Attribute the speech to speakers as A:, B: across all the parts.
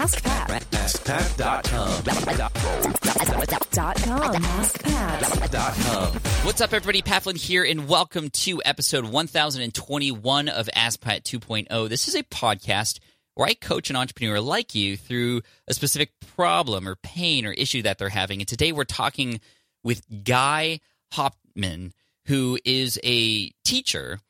A: Ask Pat.
B: AskPat.com.
A: Dot com. AskPat.
C: What's up, everybody? Pat Flynn here, and welcome to episode 1021 of Ask Pat 2.0. This is a podcast where I coach an entrepreneur like you through a specific problem or pain or issue that they're having. And today we're talking with Guy Hopman, who is a teacher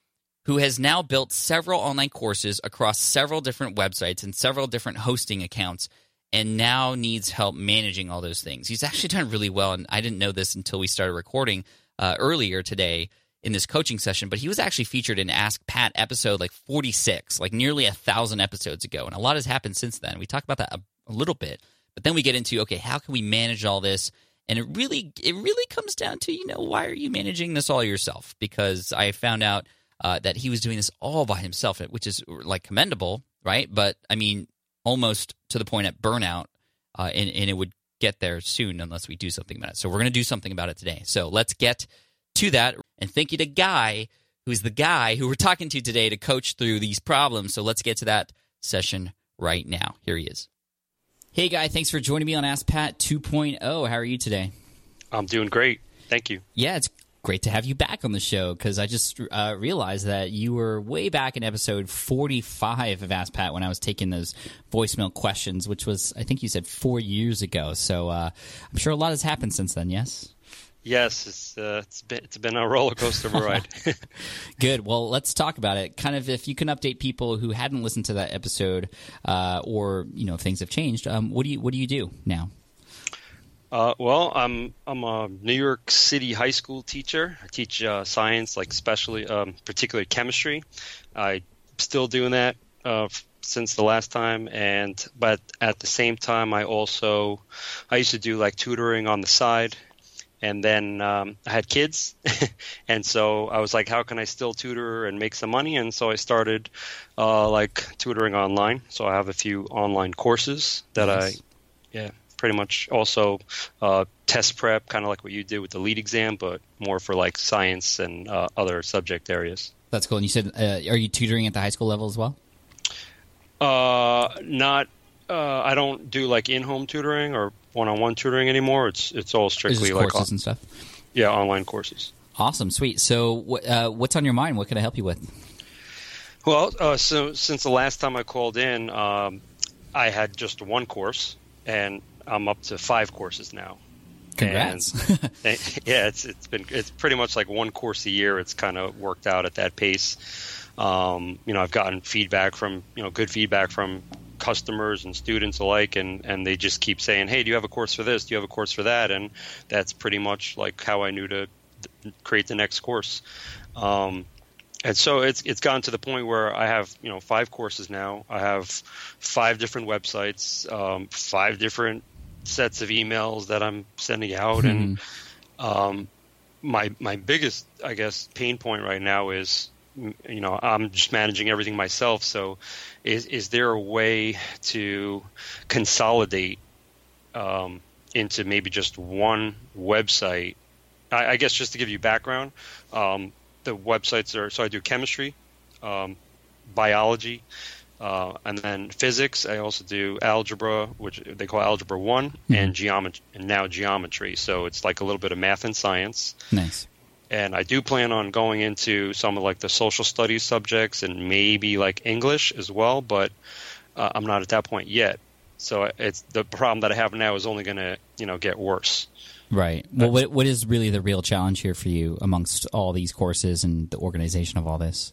C: who has now built several online courses across several different websites and several different hosting accounts and now needs help managing all those things. He's actually done really well, and I didn't know this until we started recording uh, earlier today in this coaching session. But he was actually featured in Ask Pat episode like 46, like nearly a thousand episodes ago, and a lot has happened since then. We talked about that a, a little bit, but then we get into okay, how can we manage all this? And it really, it really comes down to you know why are you managing this all yourself? Because I found out uh, that he was doing this all by himself, which is like commendable, right? But I mean, almost to the point at burnout, uh, and, and it would get there soon unless we do something about it. So we're going to do something about it today. So let's get to that. And thank you to Guy, who's the guy who we're talking to today to coach through these problems. So let's get to that session right now. Here he is. Hey, Guy, thanks for joining me on Ask Pat 2.0. How are you today?
D: I'm doing great. Thank you.
C: Yeah, it's great to have you back on the show because I just uh, realized that you were way back in episode 45 of Ask Pat when I was taking those voicemail questions, which was, I think you said four years ago. So uh, I'm sure a lot has happened since then, yes?
D: Yes, it's uh, it's been it's been a roller coaster ride.
C: Good. Well, let's talk about it. Kind of, if you can update people who hadn't listened to that episode, uh, or you know, things have changed. Um, what do you what do you do now?
D: Uh, well, I'm I'm a New York City high school teacher. I teach uh, science, like especially um, particularly chemistry. I'm still doing that uh, since the last time, and but at the same time, I also I used to do like tutoring on the side. And then um, I had kids, and so I was like, "How can I still tutor and make some money?" And so I started uh, like tutoring online. So I have a few online courses that
C: Nice.
D: I, yeah, pretty much also uh, test prep, kind of like what you did with the LEED exam, but more for like science and uh, other subject areas.
C: That's cool. And you said, uh, are you tutoring at the high school level as well?
D: Uh, not. Uh, I don't do like in-home tutoring or one-on-one tutoring anymore. It's it's all strictly
C: this
D: like
C: courses
D: on-
C: and stuff?
D: yeah online courses.
C: Awesome, sweet. So, uh, what's on your mind? What can I help you with?
D: Well, uh, so since the last time I called in, um, I had just one course, and I'm up to five courses now.
C: Congrats.
D: And- yeah, it's it's been it's pretty much like one course a year. It's kind of worked out at that pace. Um, you know, I've gotten feedback from you know good feedback from customers and students alike, and and they just keep saying, "Hey, do you have a course for this? Do you have a course for that?" And that's pretty much like how I knew to create the next course. Um, and so it's it's gotten to the point where I have you know five courses now. I have five different websites, um, five different sets of emails that I'm sending out, and um, my my biggest I guess pain point right now is you know I'm just managing everything myself. So is is there a way to consolidate um, into maybe just one website? I, I guess just to give you background, um, the websites are so I do chemistry, um, biology, uh, and then physics. I also do algebra, which they call algebra one, and geometry, and now geometry. So it's like a little bit of math and science.
C: nice.
D: And I do plan on going into some of like the social studies subjects and maybe like English as well, but uh, I'm not at that point yet. So it's the problem that I have now is only going to you know get worse.
C: Right. Well, what, what is really the real challenge here for you amongst all these courses and the organization of all this?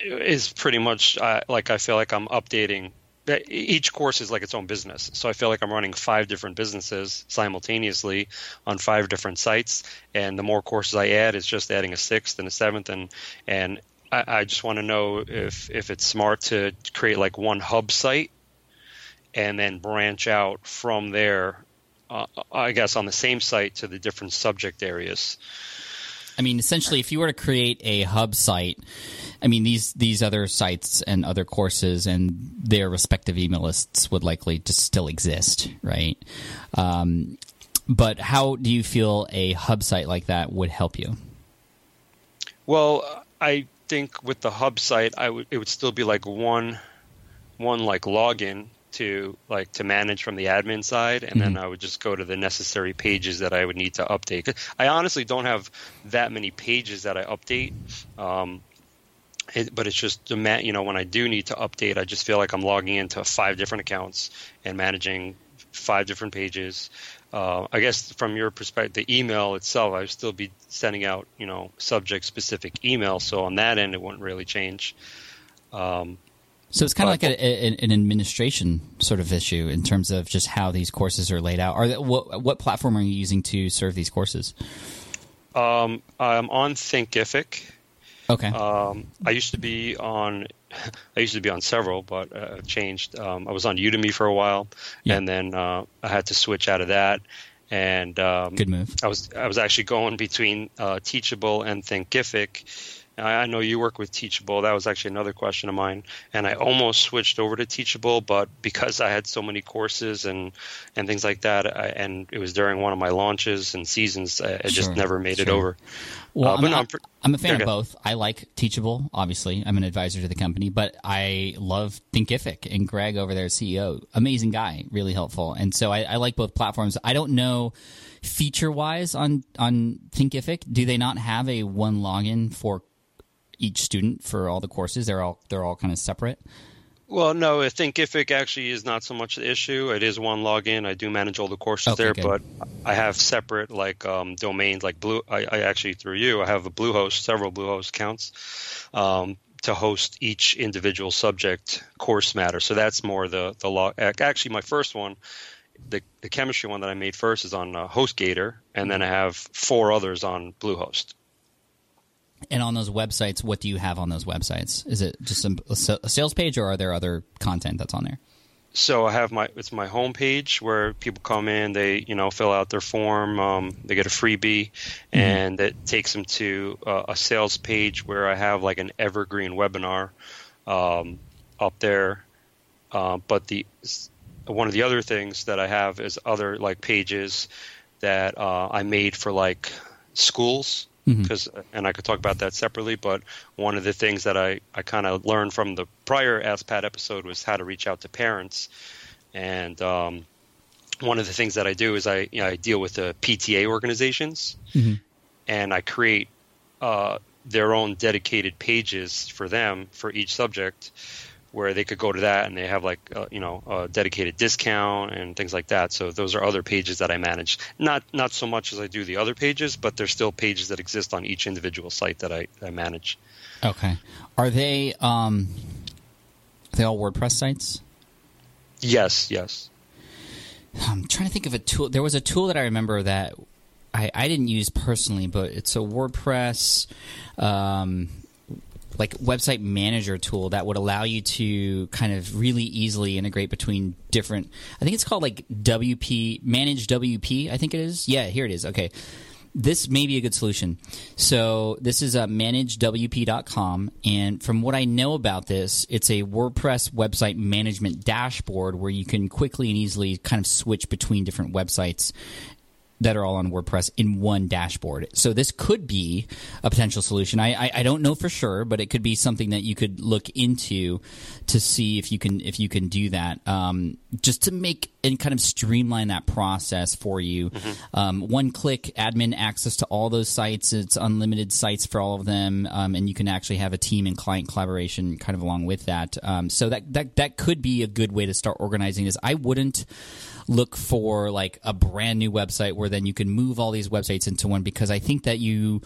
D: is pretty much uh, like I feel like I'm updating. Each course is like its own business, so I feel like I'm running five different businesses simultaneously on five different sites. And the more courses I add, it's just adding a sixth and a seventh, and and I, I just want to know if if it's smart to create like one hub site and then branch out from there. Uh, I guess on the same site to the different subject areas.
C: I mean, essentially, if you were to create a hub site, I mean these these other sites and other courses and their respective email lists would likely just still exist, right? Um, but how do you feel a hub site like that would help you?
D: Well, I think with the hub site, I would it would still be like one one like login to like to manage from the admin side, and then
C: Mhm.
D: I would just go to the necessary pages that I would need to update I honestly don't have that many pages that I update. Um, it, but it's just you know when I do need to update, I just feel like I'm logging into five different accounts and managing five different pages. Uh, I guess from your perspective, the email itself, I would still be sending out you know subject specific email, so on that end, it wouldn't really change. Um,
C: So it's kind of like a, a, an administration sort of issue in terms of just how these courses are laid out. Are they, what, what platform are you using to serve these courses?
D: um, I'm on Thinkific.
C: Okay.
D: Um, I used to be on, I used to be on several, but uh, changed. Um, I was on Udemy for a while,
C: Yeah.
D: and then uh, I had to switch out of that. And um,
C: Good move.
D: I was I was actually going between uh, Teachable and Thinkific. I, know you work with Teachable. That was actually another question of mine, and I almost switched over to Teachable, but because I had so many courses and and things like that, I, and it was during one of my launches and seasons, I, I
C: Sure,
D: just never made it over.
C: Well,
D: Uh,
C: I'm,
D: no,
C: I'm,
D: I'm pre-
C: I'm a fan of both. I like Teachable, obviously. I'm an advisor to the company, but I love Thinkific and Greg over there, CEO. Amazing guy, really helpful. And so I, I like both platforms. I don't know feature wise on, on Thinkific. Do they not have a one login for each student for all the courses? They're all, they're all kind of separate.
D: Well, no, I think Thinkific actually is not so much the issue. It is one login. I do manage all the courses
C: Okay,
D: there,
C: good.
D: but I have separate like um, domains like Blue. I, I actually through you, I have a Bluehost, several Bluehost accounts um, to host each individual subject course matter. So that's more the the log. Actually, my first one, the the chemistry one that I made first is on uh, HostGator, and then I have four others on Bluehost.
C: And on those websites, what do you have on those websites? Is it just a, a sales page or are there other content that's on there?
D: So I have my it's my homepage where people come in, they you know fill out their form, um, they get a freebie, and it takes them to uh, a sales page where I have like an evergreen webinar um, up there. Uh, but the one of the other things that I have is other like pages that uh, I made for like schools because and I could talk about that separately. But one of the things that I, I kind of learned from the prior AskPat episode was how to reach out to parents, and um, one of the things that I do is I you know, I deal with the PTA organizations, and I create uh, their own dedicated pages for them for each subject. Where they could go to that and they have like uh, you know a dedicated discount and things like that. So those are other pages that I manage. Not not so much as I do the other pages, but there's still pages that exist on each individual site that I, I manage.
C: Okay. Are they um are they all WordPress sites?
D: Yes, yes.
C: I'm trying to think of a tool. There was a tool that I remember that I, I didn't use personally, but it's a WordPress um, like website manager tool that would allow you to kind of really easily integrate between different. I think it's called like WP Manage WP. I think it is. Yeah, here it is. Okay. This may be a good solution. So this is a uh, managewp.com, and from what I know about this, it's a WordPress website management dashboard where you can quickly and easily kind of switch between different websites that are all on WordPress in one dashboard. So this could be a potential solution. I, I, I don't know for sure, but it could be something that you could look into to see if you can if you can do that. Um, just to make and kind of streamline that process for you. Um, one click admin access to all those sites. It's unlimited sites for all of them, um, and you can actually have a team and client collaboration kind of along with that. Um, so that that that could be a good way to start organizing this. I wouldn't look for like a brand new website where then you can move all these websites into one because I think that you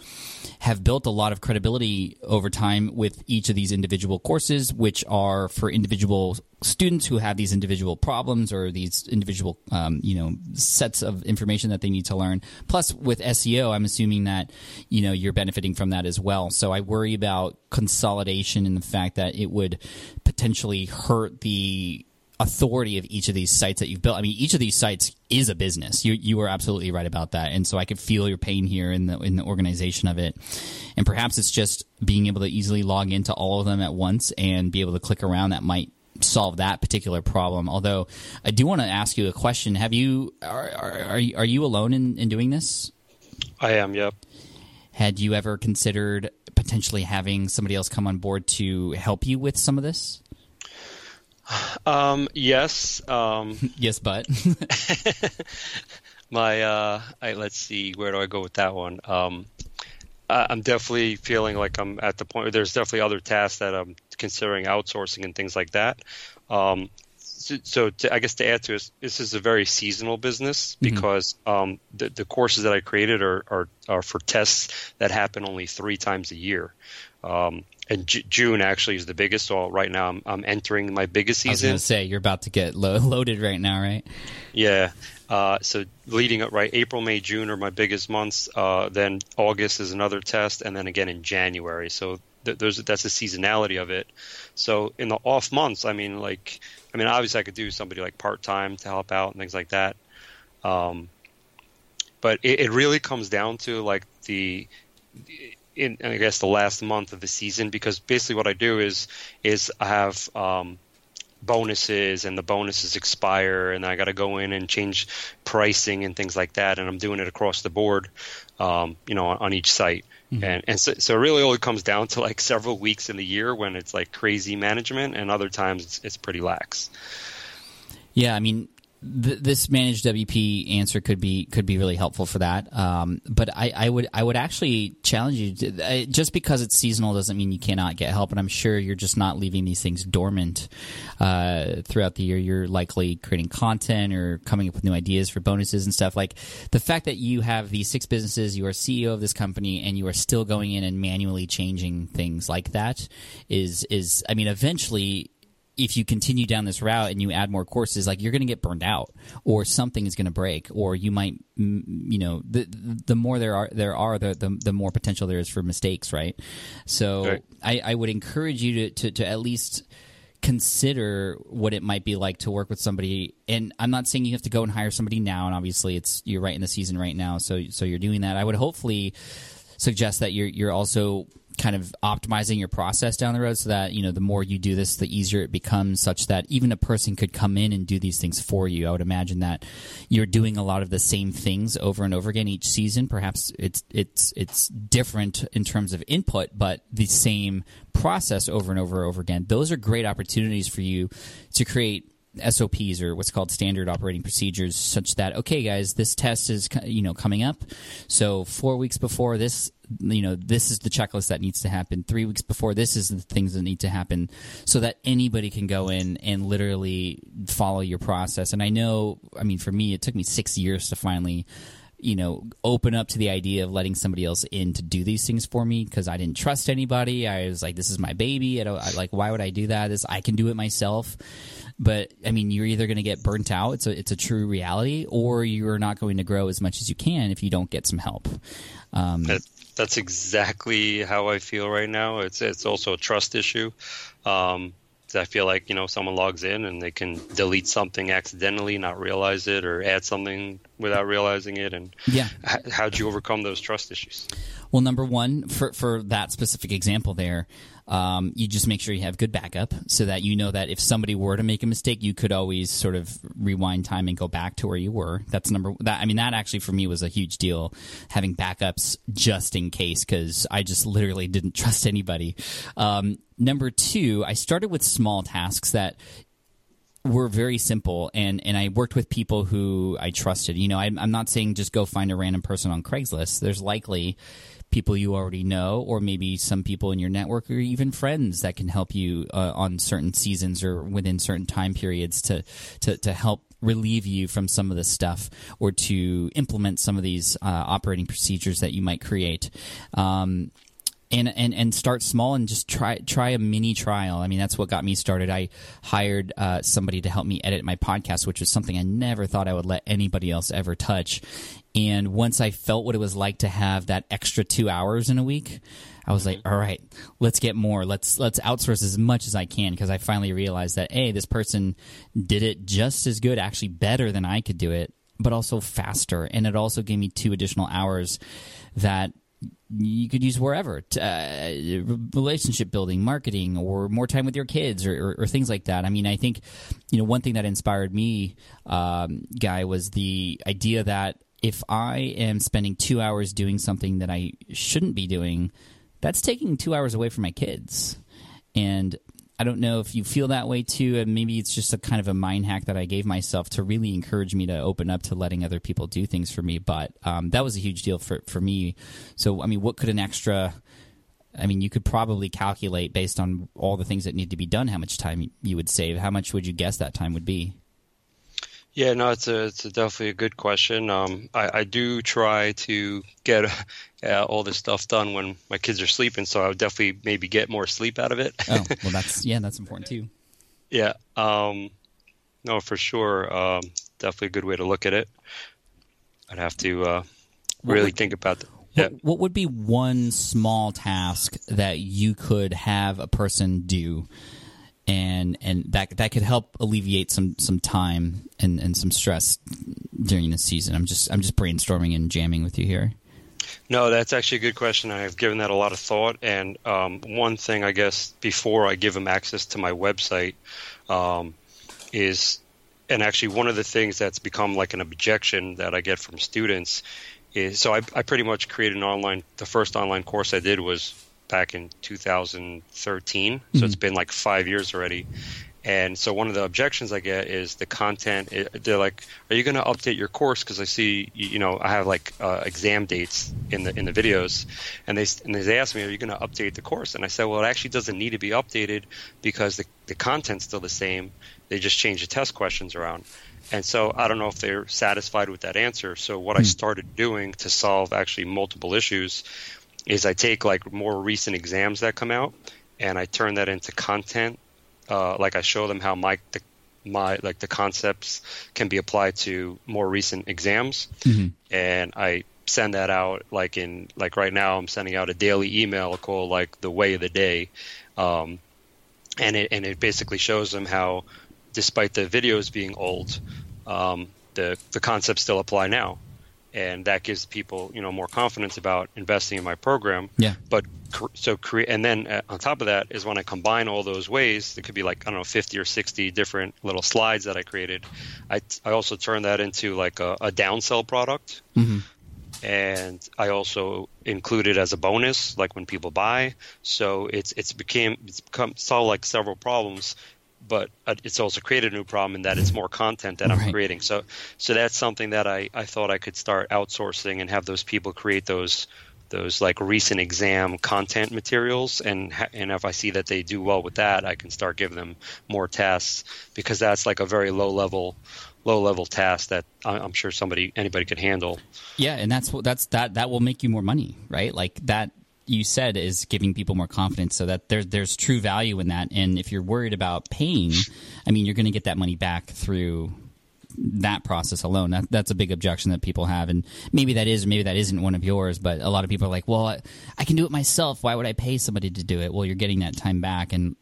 C: have built a lot of credibility over time with each of these individual courses, which are for individual students who have these individual problems or these individual um, you know sets of information that they need to learn. Plus with seo i'm assuming that you know you're benefiting from that as well. So i worry about consolidation and the fact that it would potentially hurt the authority of each of these sites that you've built. I mean, each of these sites is a business. You you are absolutely right about that, and so I could feel your pain here in the in the organization of it. And perhaps it's just being able to easily log into all of them at once and be able to click around that might solve that particular problem. Although I do want to ask you a question: Have you are are, are you, are you alone in, in doing this?
D: I am. Yep.
C: Had you ever considered potentially having somebody else come on board to help you with some of this?
D: Um, yes. Um,
C: yes, but
D: my uh, I, let's see, where do I go with that one? Um, I, I'm definitely feeling like I'm at the point. Where there's definitely other tasks that I'm considering outsourcing and things like that. Um, so, so to, I guess to add to this, this is a very seasonal business because um, the, the courses that I created are, are, are for tests that happen only three times a year. Um, and J- June actually is the biggest. So right now I'm, I'm entering my biggest
C: I was
D: season.
C: going to say you're about to get lo- loaded right now, right?
D: Yeah. Uh, so leading up right, April, May, June are my biggest months. Uh, then August is another test, and then again in January. So th- there's that's the seasonality of it. So in the off months, I mean, like, I mean, obviously I could do somebody like part time to help out and things like that. Um, but it, it really comes down to like the in I guess the last month of the season because basically what I do is is I have um, bonuses and the bonuses expire and I got to go in and change pricing and things like that and I'm doing it across the board um, you know on, on each site. And and so, so it really only comes down to like several weeks in the year when it's like crazy management and other times it's, it's pretty lax.
C: Yeah, I mean, th- this managed WP answer could be could be really helpful for that. Um, but I, I would I would actually challenge you. To, uh, just because it's seasonal doesn't mean you cannot get help. And I'm sure you're just not leaving these things dormant uh, throughout the year. You're likely creating content or coming up with new ideas for bonuses and stuff. Like the fact that you have these six businesses, you are CEO of this company, and you are still going in and manually changing things like that is is I mean, eventually if you continue down this route and you add more courses, like you're going to get burned out, or something is going to break, or you might, you know, the the more there are there are the the, the more potential there is for mistakes, right? So
D: Right.
C: I, I would encourage you to, to to at least consider what it might be like to work with somebody and I'm not saying you have to go and hire somebody now and obviously it's you're right in the season right now so so you're doing that I would hopefully suggest that you're you're also kind of optimizing your process down the road so that you know the more you do this the easier it becomes such that even a person could come in and do these things for you. I would imagine that you're doing a lot of the same things over and over again each season. Perhaps it's it's it's different in terms of input but the same process over and over and over again. Those are great opportunities for you to create SOPs or what's called standard operating procedures, such that okay, guys, this test is you know coming up. So four weeks before this, you know, this is the checklist that needs to happen. Three weeks before, this is the things that need to happen, so that anybody can go in and literally follow your process. And I know, I mean, for me, it took me six years to finally you know, open up to the idea of letting somebody else in to do these things for me because I didn't trust anybody. I was like, this is my baby. I don't I, like. Why would I do that? This I can do it myself. But I mean, you're either going to get burnt out. It's a it's a true reality, or you're not going to grow as much as you can if you don't get some help. Um,
D: That, that's exactly how I feel right now. It's it's also a trust issue. Um, I feel like you know someone logs in and they can delete something accidentally, not realize it, or add something without realizing it. And
C: yeah.
D: h- how'd you overcome those trust issues?
C: Well, number one, for for that specific example there, um, you just make sure you have good backup so that you know that if somebody were to make a mistake, you could always sort of rewind time and go back to where you were. That's number that. I mean, that actually for me was a huge deal, having backups just in case because I just literally didn't trust anybody. Um, number two, I started with small tasks that were very simple and and I worked with people who I trusted. You know, I'm, I'm not saying just go find a random person on Craigslist. There's likely people you already know, or maybe some people in your network, or even friends that can help you uh, on certain seasons or within certain time periods to to to help relieve you from some of this stuff or to implement some of these uh, operating procedures that you might create. Um, and, and and start small and just try try a mini trial. I mean, that's what got me started. I hired uh, somebody to help me edit my podcast, which was something I never thought I would let anybody else ever touch. And once I felt what it was like to have that extra two hours in a week, I was like, all right, let's get more. Let's let's outsource as much as I can because I finally realized that hey, this person did it just as good, actually better than I could do it, but also faster. And it also gave me two additional hours that you could use wherever t- uh, relationship building marketing or more time with your kids or, or, or things like that. I mean i think you know one thing that inspired me um, guy was the idea that if i am spending two hours doing something that i shouldn't be doing that's taking two hours away from my kids. And I don't know if you feel that way too, and maybe it's just a kind of a mind hack that I gave myself to really encourage me to open up to letting other people do things for me. But um, that was a huge deal for for me. So, I mean, what could an extra I mean, you could probably calculate based on all the things that need to be done how much time you would save. How much would you guess that time would be?
D: Yeah, no, it's a it's a definitely a good question. Um, I, I do try to get uh, all this stuff done when my kids are sleeping, so I would definitely maybe get more sleep out of it.
C: oh, well, that's yeah, that's important too.
D: Yeah, um, no, for sure, um, definitely a good way to look at it. I'd have to uh, really
C: would,
D: think about that.
C: Yeah. What, what would be one small task that you could have a person do and and that that could help alleviate some some time and, and some stress during the season. I'm just I'm just brainstorming and jamming with you here.
D: No, that's actually a good question. I've given that a lot of thought. And um, one thing, I guess, before I give them access to my website, um, is, and actually one of the things that's become like an objection that I get from students is, so I, I pretty much created an online. The first online course I did was back in 2013. So mm-hmm. it's been like five years already. And so one of the objections I get is the content. They're like, "Are you going to update your course?" Because I see, you know, I have like uh, exam dates in the in the videos, and they and they ask me, "Are you going to update the course?" And I said, "Well, it actually doesn't need to be updated because the the content's still the same. They just change the test questions around." And so I don't know if they're satisfied with that answer. So what mm-hmm. I started doing to solve actually multiple issues is I take like more recent exams that come out and I turn that into content. Uh, like I show them how my the, my like the concepts can be applied to more recent exams, mm-hmm. and I send that out like in like right now I'm sending out a daily email called like the way of the day, um, and it and it basically shows them how despite the videos being old, um, the the concepts still apply now and that gives people you know more confidence about investing in my program.
C: Yeah.
D: But so create, and then uh, on top of that is when I combine all those ways, it could be like I don't know, fifty or sixty different little slides that I created. I I also turn that into like a, a downsell product. Mm-hmm. And I also include it as a bonus, like when people buy. So it's it's became it's become solved like several problems but uh, it's also created a new problem in that it's more content that I'm right. creating. So, so that's something that I, I thought I could start outsourcing and have those people create those those like recent exam content materials and and if I see that they do well with that, I can start giving them more tests because that's like a very low level low level task that I'm sure somebody anybody could handle.
C: Yeah, and that's what that's that that will make you more money, right? Like that you said is giving people more confidence so that there's there's true value in that. And if you're worried about paying i mean you're going to get that money back through that process alone. That, that's a big objection that people have and maybe that is maybe that isn't one of yours but a lot of people are like well I, I can do it myself. Why would i pay somebody to do it? Well you're getting that time back and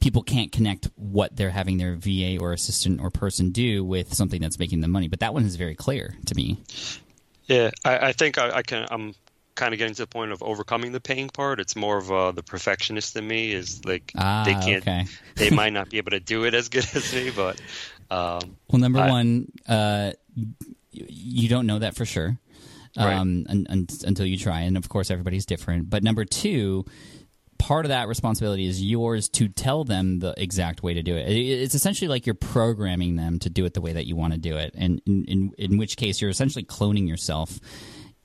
C: people can't connect what they're having their va or assistant or person do with something that's making them money. But that one is very clear to me.
D: Yeah, I, I think I, I, can. I'm kind of getting to the point of overcoming the paying part. It's more of uh, the perfectionist in me is like
C: ah,
D: they can't,
C: okay.
D: they might not be able to do it as good as me, but um,
C: well, number I, one, uh, you don't know that for sure um, right. un, un, until you try, and of course, everybody's different. But number two. Part of that responsibility is yours to tell them the exact way to do it. It's essentially like you're programming them to do it the way that you want to do it, and in, in, in which case you're essentially cloning yourself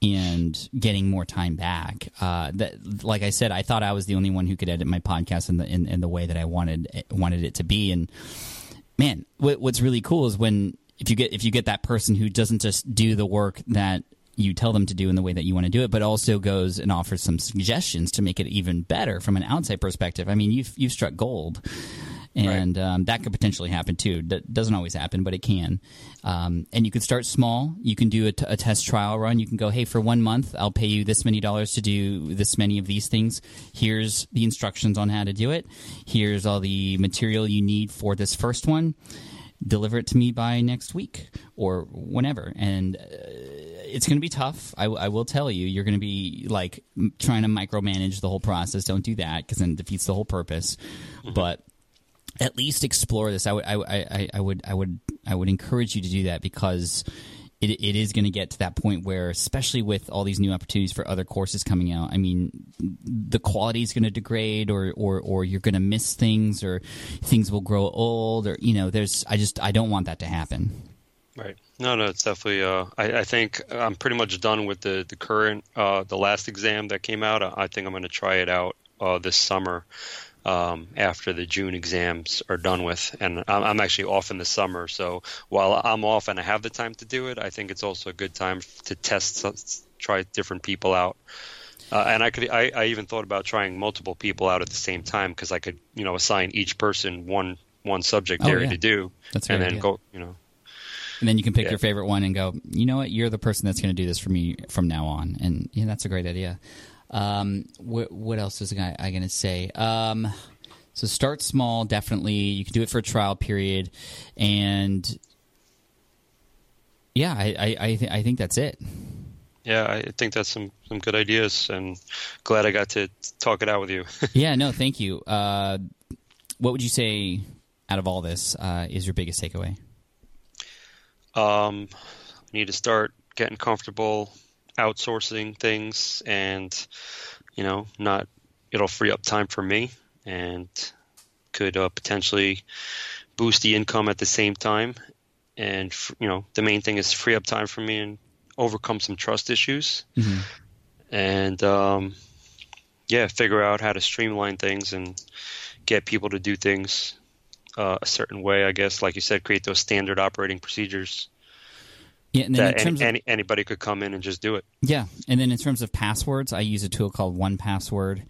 C: and getting more time back. Uh, that, like I said, I thought I was the only one who could edit my podcast in the in, in the way that I wanted wanted it to be. And man, what, what's really cool is when if you get if you get that person who doesn't just do the work that you tell them to do in the way that you want to do it, but also goes and offers some suggestions to make it even better from an outside perspective. I mean, you've you've struck gold and right. um, that could potentially happen too. D- doesn't always happen, but it can. Um, and you could start small. You can do a, t- a test trial run. You can go, hey, for one month, I'll pay you this many dollars to do this many of these things. Here's the instructions on how to do it. Here's all the material you need for this first one. Deliver it to me by next week or whenever. And uh, it's going to be tough. I, I, will tell you, you're going to be like trying to micromanage the whole process. Don't do that because then it defeats the whole purpose. Mm-hmm. But at least explore this. I would, I, I, I would, I would, I would encourage you to do that because it, it is going to get to that point where, especially with all these new opportunities for other courses coming out, I mean, the quality is going to degrade, or or or you're going to miss things, or things will grow old, or you know, there's. I just I don't want that to happen.
D: Right. No, no, it's definitely. Uh, I, I think I'm pretty much done with the the current, uh, the last exam that came out. I think I'm going to try it out uh, this summer um, after the June exams are done with. And I'm, I'm actually off in the summer, so while I'm off and I have the time to do it, I think it's also a good time to test, try different people out. Uh, and I could, I, I even thought about trying multiple people out at the same time because I could, you know, assign each person one one subject
C: Oh,
D: area
C: yeah.
D: to do,
C: That's
D: and then
C: idea.
D: go, you know,
C: And then you can pick
D: Yeah.
C: your favorite one and go, you know what, you're the person that's going to do this for me from now on. And yeah, that's a great idea. Um, what, what else is I, I going to say? Um, so start small, definitely. You can do it for a trial period, and yeah, I I, I, th- I think that's it.
D: yeah, I think that's some some good ideas, and glad I got to talk it out with you.
C: yeah, no, thank you. Uh, what would you say out of all this uh, is your biggest takeaway?
D: Um, I need to start getting comfortable outsourcing things, and you know, not it'll free up time for me, and could uh, potentially boost the income at the same time. And f- you know, the main thing is free up time for me and overcome some trust issues,
C: Mhm.
D: and um, yeah, figure out how to streamline things and get people to do things uh, a certain way. I guess, like you said, create those standard operating procedures
C: Yeah, and then
D: that
C: in
D: any,
C: of
D: any, anybody could come in and just do it.
C: Yeah, and then in terms of passwords, I use a tool called 1Password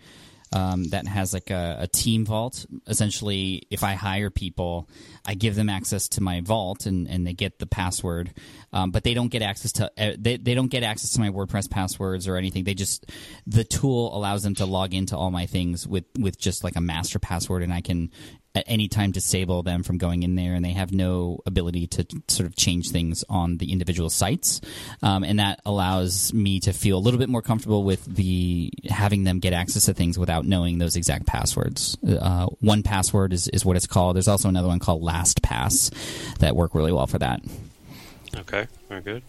C: um, that has like a, a team vault. Essentially, if I hire people, I give them access to my vault, and, and they get the password, um, but they don't get access to uh, they, they don't get access to my WordPress passwords or anything. They just the tool allows them to log into all my things with with just like a master password, and I can at any time disable them from going in there, and they have no ability to sort of change things on the individual sites, um, and that allows me to feel a little bit more comfortable with the having them get access to things without knowing those exact passwords. Uh, one password is, is what it's called. There's also another one called LastPass that work really well for that.
D: Okay, very good.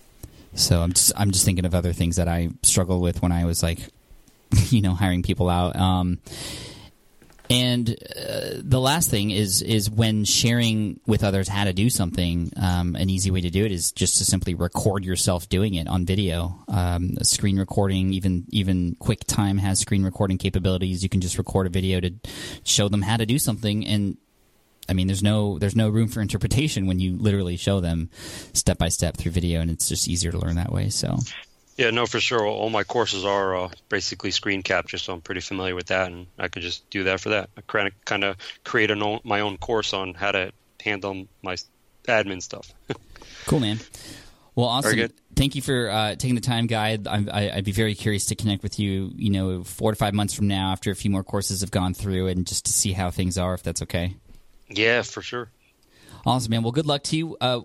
C: So I'm just I'm just thinking of other things that I struggled with when I was like, you know, hiring people out. Um, and uh, the last thing is is when sharing with others how to do something. Um, an easy way to do it is just to simply record yourself doing it on video. Um, screen recording, even even QuickTime has screen recording capabilities. You can just record a video to show them how to do something, and I mean, there's no there's no room for interpretation when you literally show them step by step through video, and it's just easier to learn that way. So
D: Yeah, no, for sure. All my courses are uh, basically screen capture, so I'm pretty familiar with that, and I could just do that for that. I kind of kind of create an own, my own course on how to handle my admin stuff.
C: cool, man. Well, awesome. Thank you for uh, taking the time, Guy. I, I, I'd be very curious to connect with you. You know, four to five months from now, after a few more courses have gone through, and just to see how things are, if that's okay.
D: yeah, for sure.
C: Awesome, man. Well, good luck to you. Uh,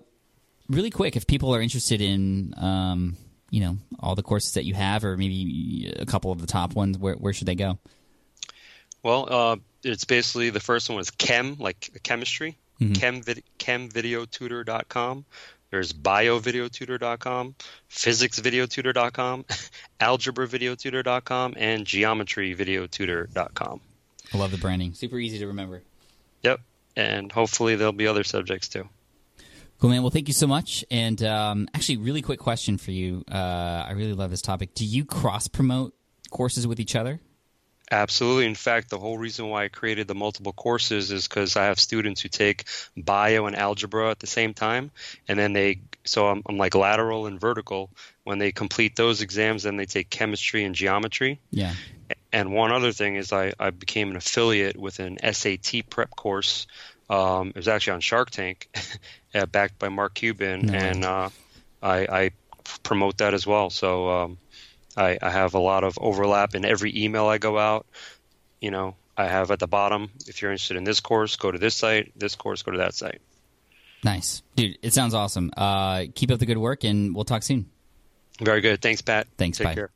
C: really quick, if people are interested in, um, you know, all the courses that you have, or maybe a couple of the top ones, where where should they go?
D: Well, uh, it's basically the first one was chem, like chemistry,
C: Mhm.
D: chem vid- chemvideotutor.com. There's biovideotutor.com, physicsvideotutor.com, algebravideotutor.com, and geometryvideotutor.com.
C: I love the branding. Super easy to remember.
D: Yep, and hopefully there'll be other subjects too.
C: Cool, man. Well, thank you so much. And um, actually, really quick question for you. Uh, I really love this topic. Do you cross promote courses with each other?
D: Absolutely. In fact, the whole reason why I created the multiple courses is because I have students who take bio and algebra at the same time, and then they so I'm, I'm like lateral and vertical. When they complete those exams, then they take chemistry and geometry.
C: Yeah.
D: And one other thing is I, I became an affiliate with an SAT prep course. Um, it was actually on Shark Tank, uh, backed by Mark Cuban,
C: No
D: and uh, I, I promote that as well. So um, I, I have a lot of overlap in every email I go out. You know, I have at the bottom, if you're interested in this course, go to this site. This course, go to that site.
C: Nice. Dude, it sounds awesome. Uh, keep up the good work, and we'll talk soon.
D: Very good. Thanks, Pat.
C: Thanks,
D: Take
C: bye.
D: care.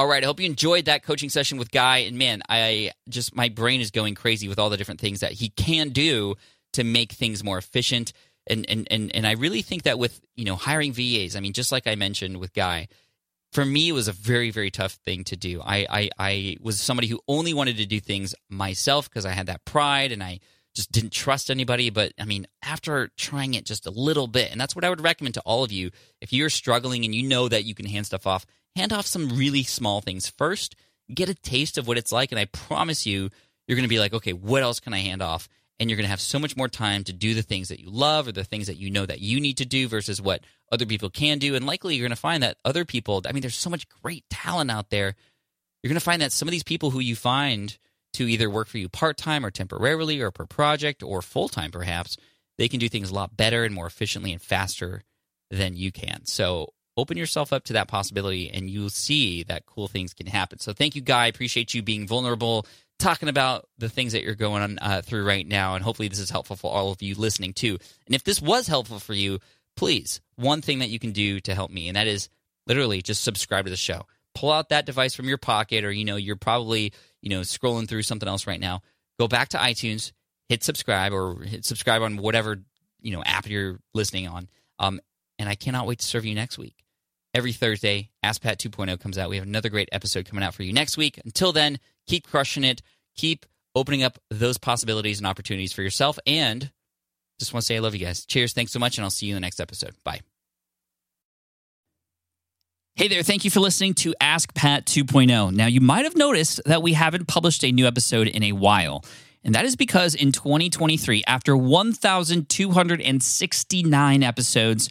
C: All right. I hope you enjoyed that coaching session with Guy. And man, I just, my brain is going crazy with all the different things that he can do to make things more efficient. And and and and I really think that with you know hiring VAs, I mean, just like I mentioned with Guy, for me it was a very very tough thing to do. I I, I was somebody who only wanted to do things myself because I had that pride and I just didn't trust anybody. But I mean, after trying it just a little bit, and that's what I would recommend to all of you. If you're struggling and you know that you can hand stuff off, hand off some really small things first. Get a taste of what it's like, and I promise you, you're going to be like, okay, what else can I hand off? And you're going to have so much more time to do the things that you love or the things that you know that you need to do versus what other people can do. And likely you're going to find that other people, I mean, there's so much great talent out there. You're going to find that some of these people who you find to either work for you part time or temporarily or per project or full time perhaps, they can do things a lot better and more efficiently and faster than you can. So open yourself up to that possibility and you'll see that cool things can happen. So thank you, Guy. Appreciate you being vulnerable, talking about the things that you're going on uh, through right now. And hopefully this is helpful for all of you listening too. And if this was helpful for you, please, one thing that you can do to help me, and that is literally just subscribe to the show. Pull out that device from your pocket or, you know, you're probably you know, scrolling through something else right now, go back to iTunes, hit subscribe or hit subscribe on whatever, you know, app you're listening on. Um, and I cannot wait to serve you next week. Every Thursday, Ask Pat 2.0 comes out. We have another great episode coming out for you next week. Until then, keep crushing it. Keep opening up those possibilities and opportunities for yourself. And just want to say I love you guys. Cheers. Thanks so much. And I'll see you in the next episode. Bye. Hey there, thank you for listening to Ask Pat 2.0. Now, you might have noticed that we haven't published a new episode in a while. And that is because in 2023, after 1,269 episodes,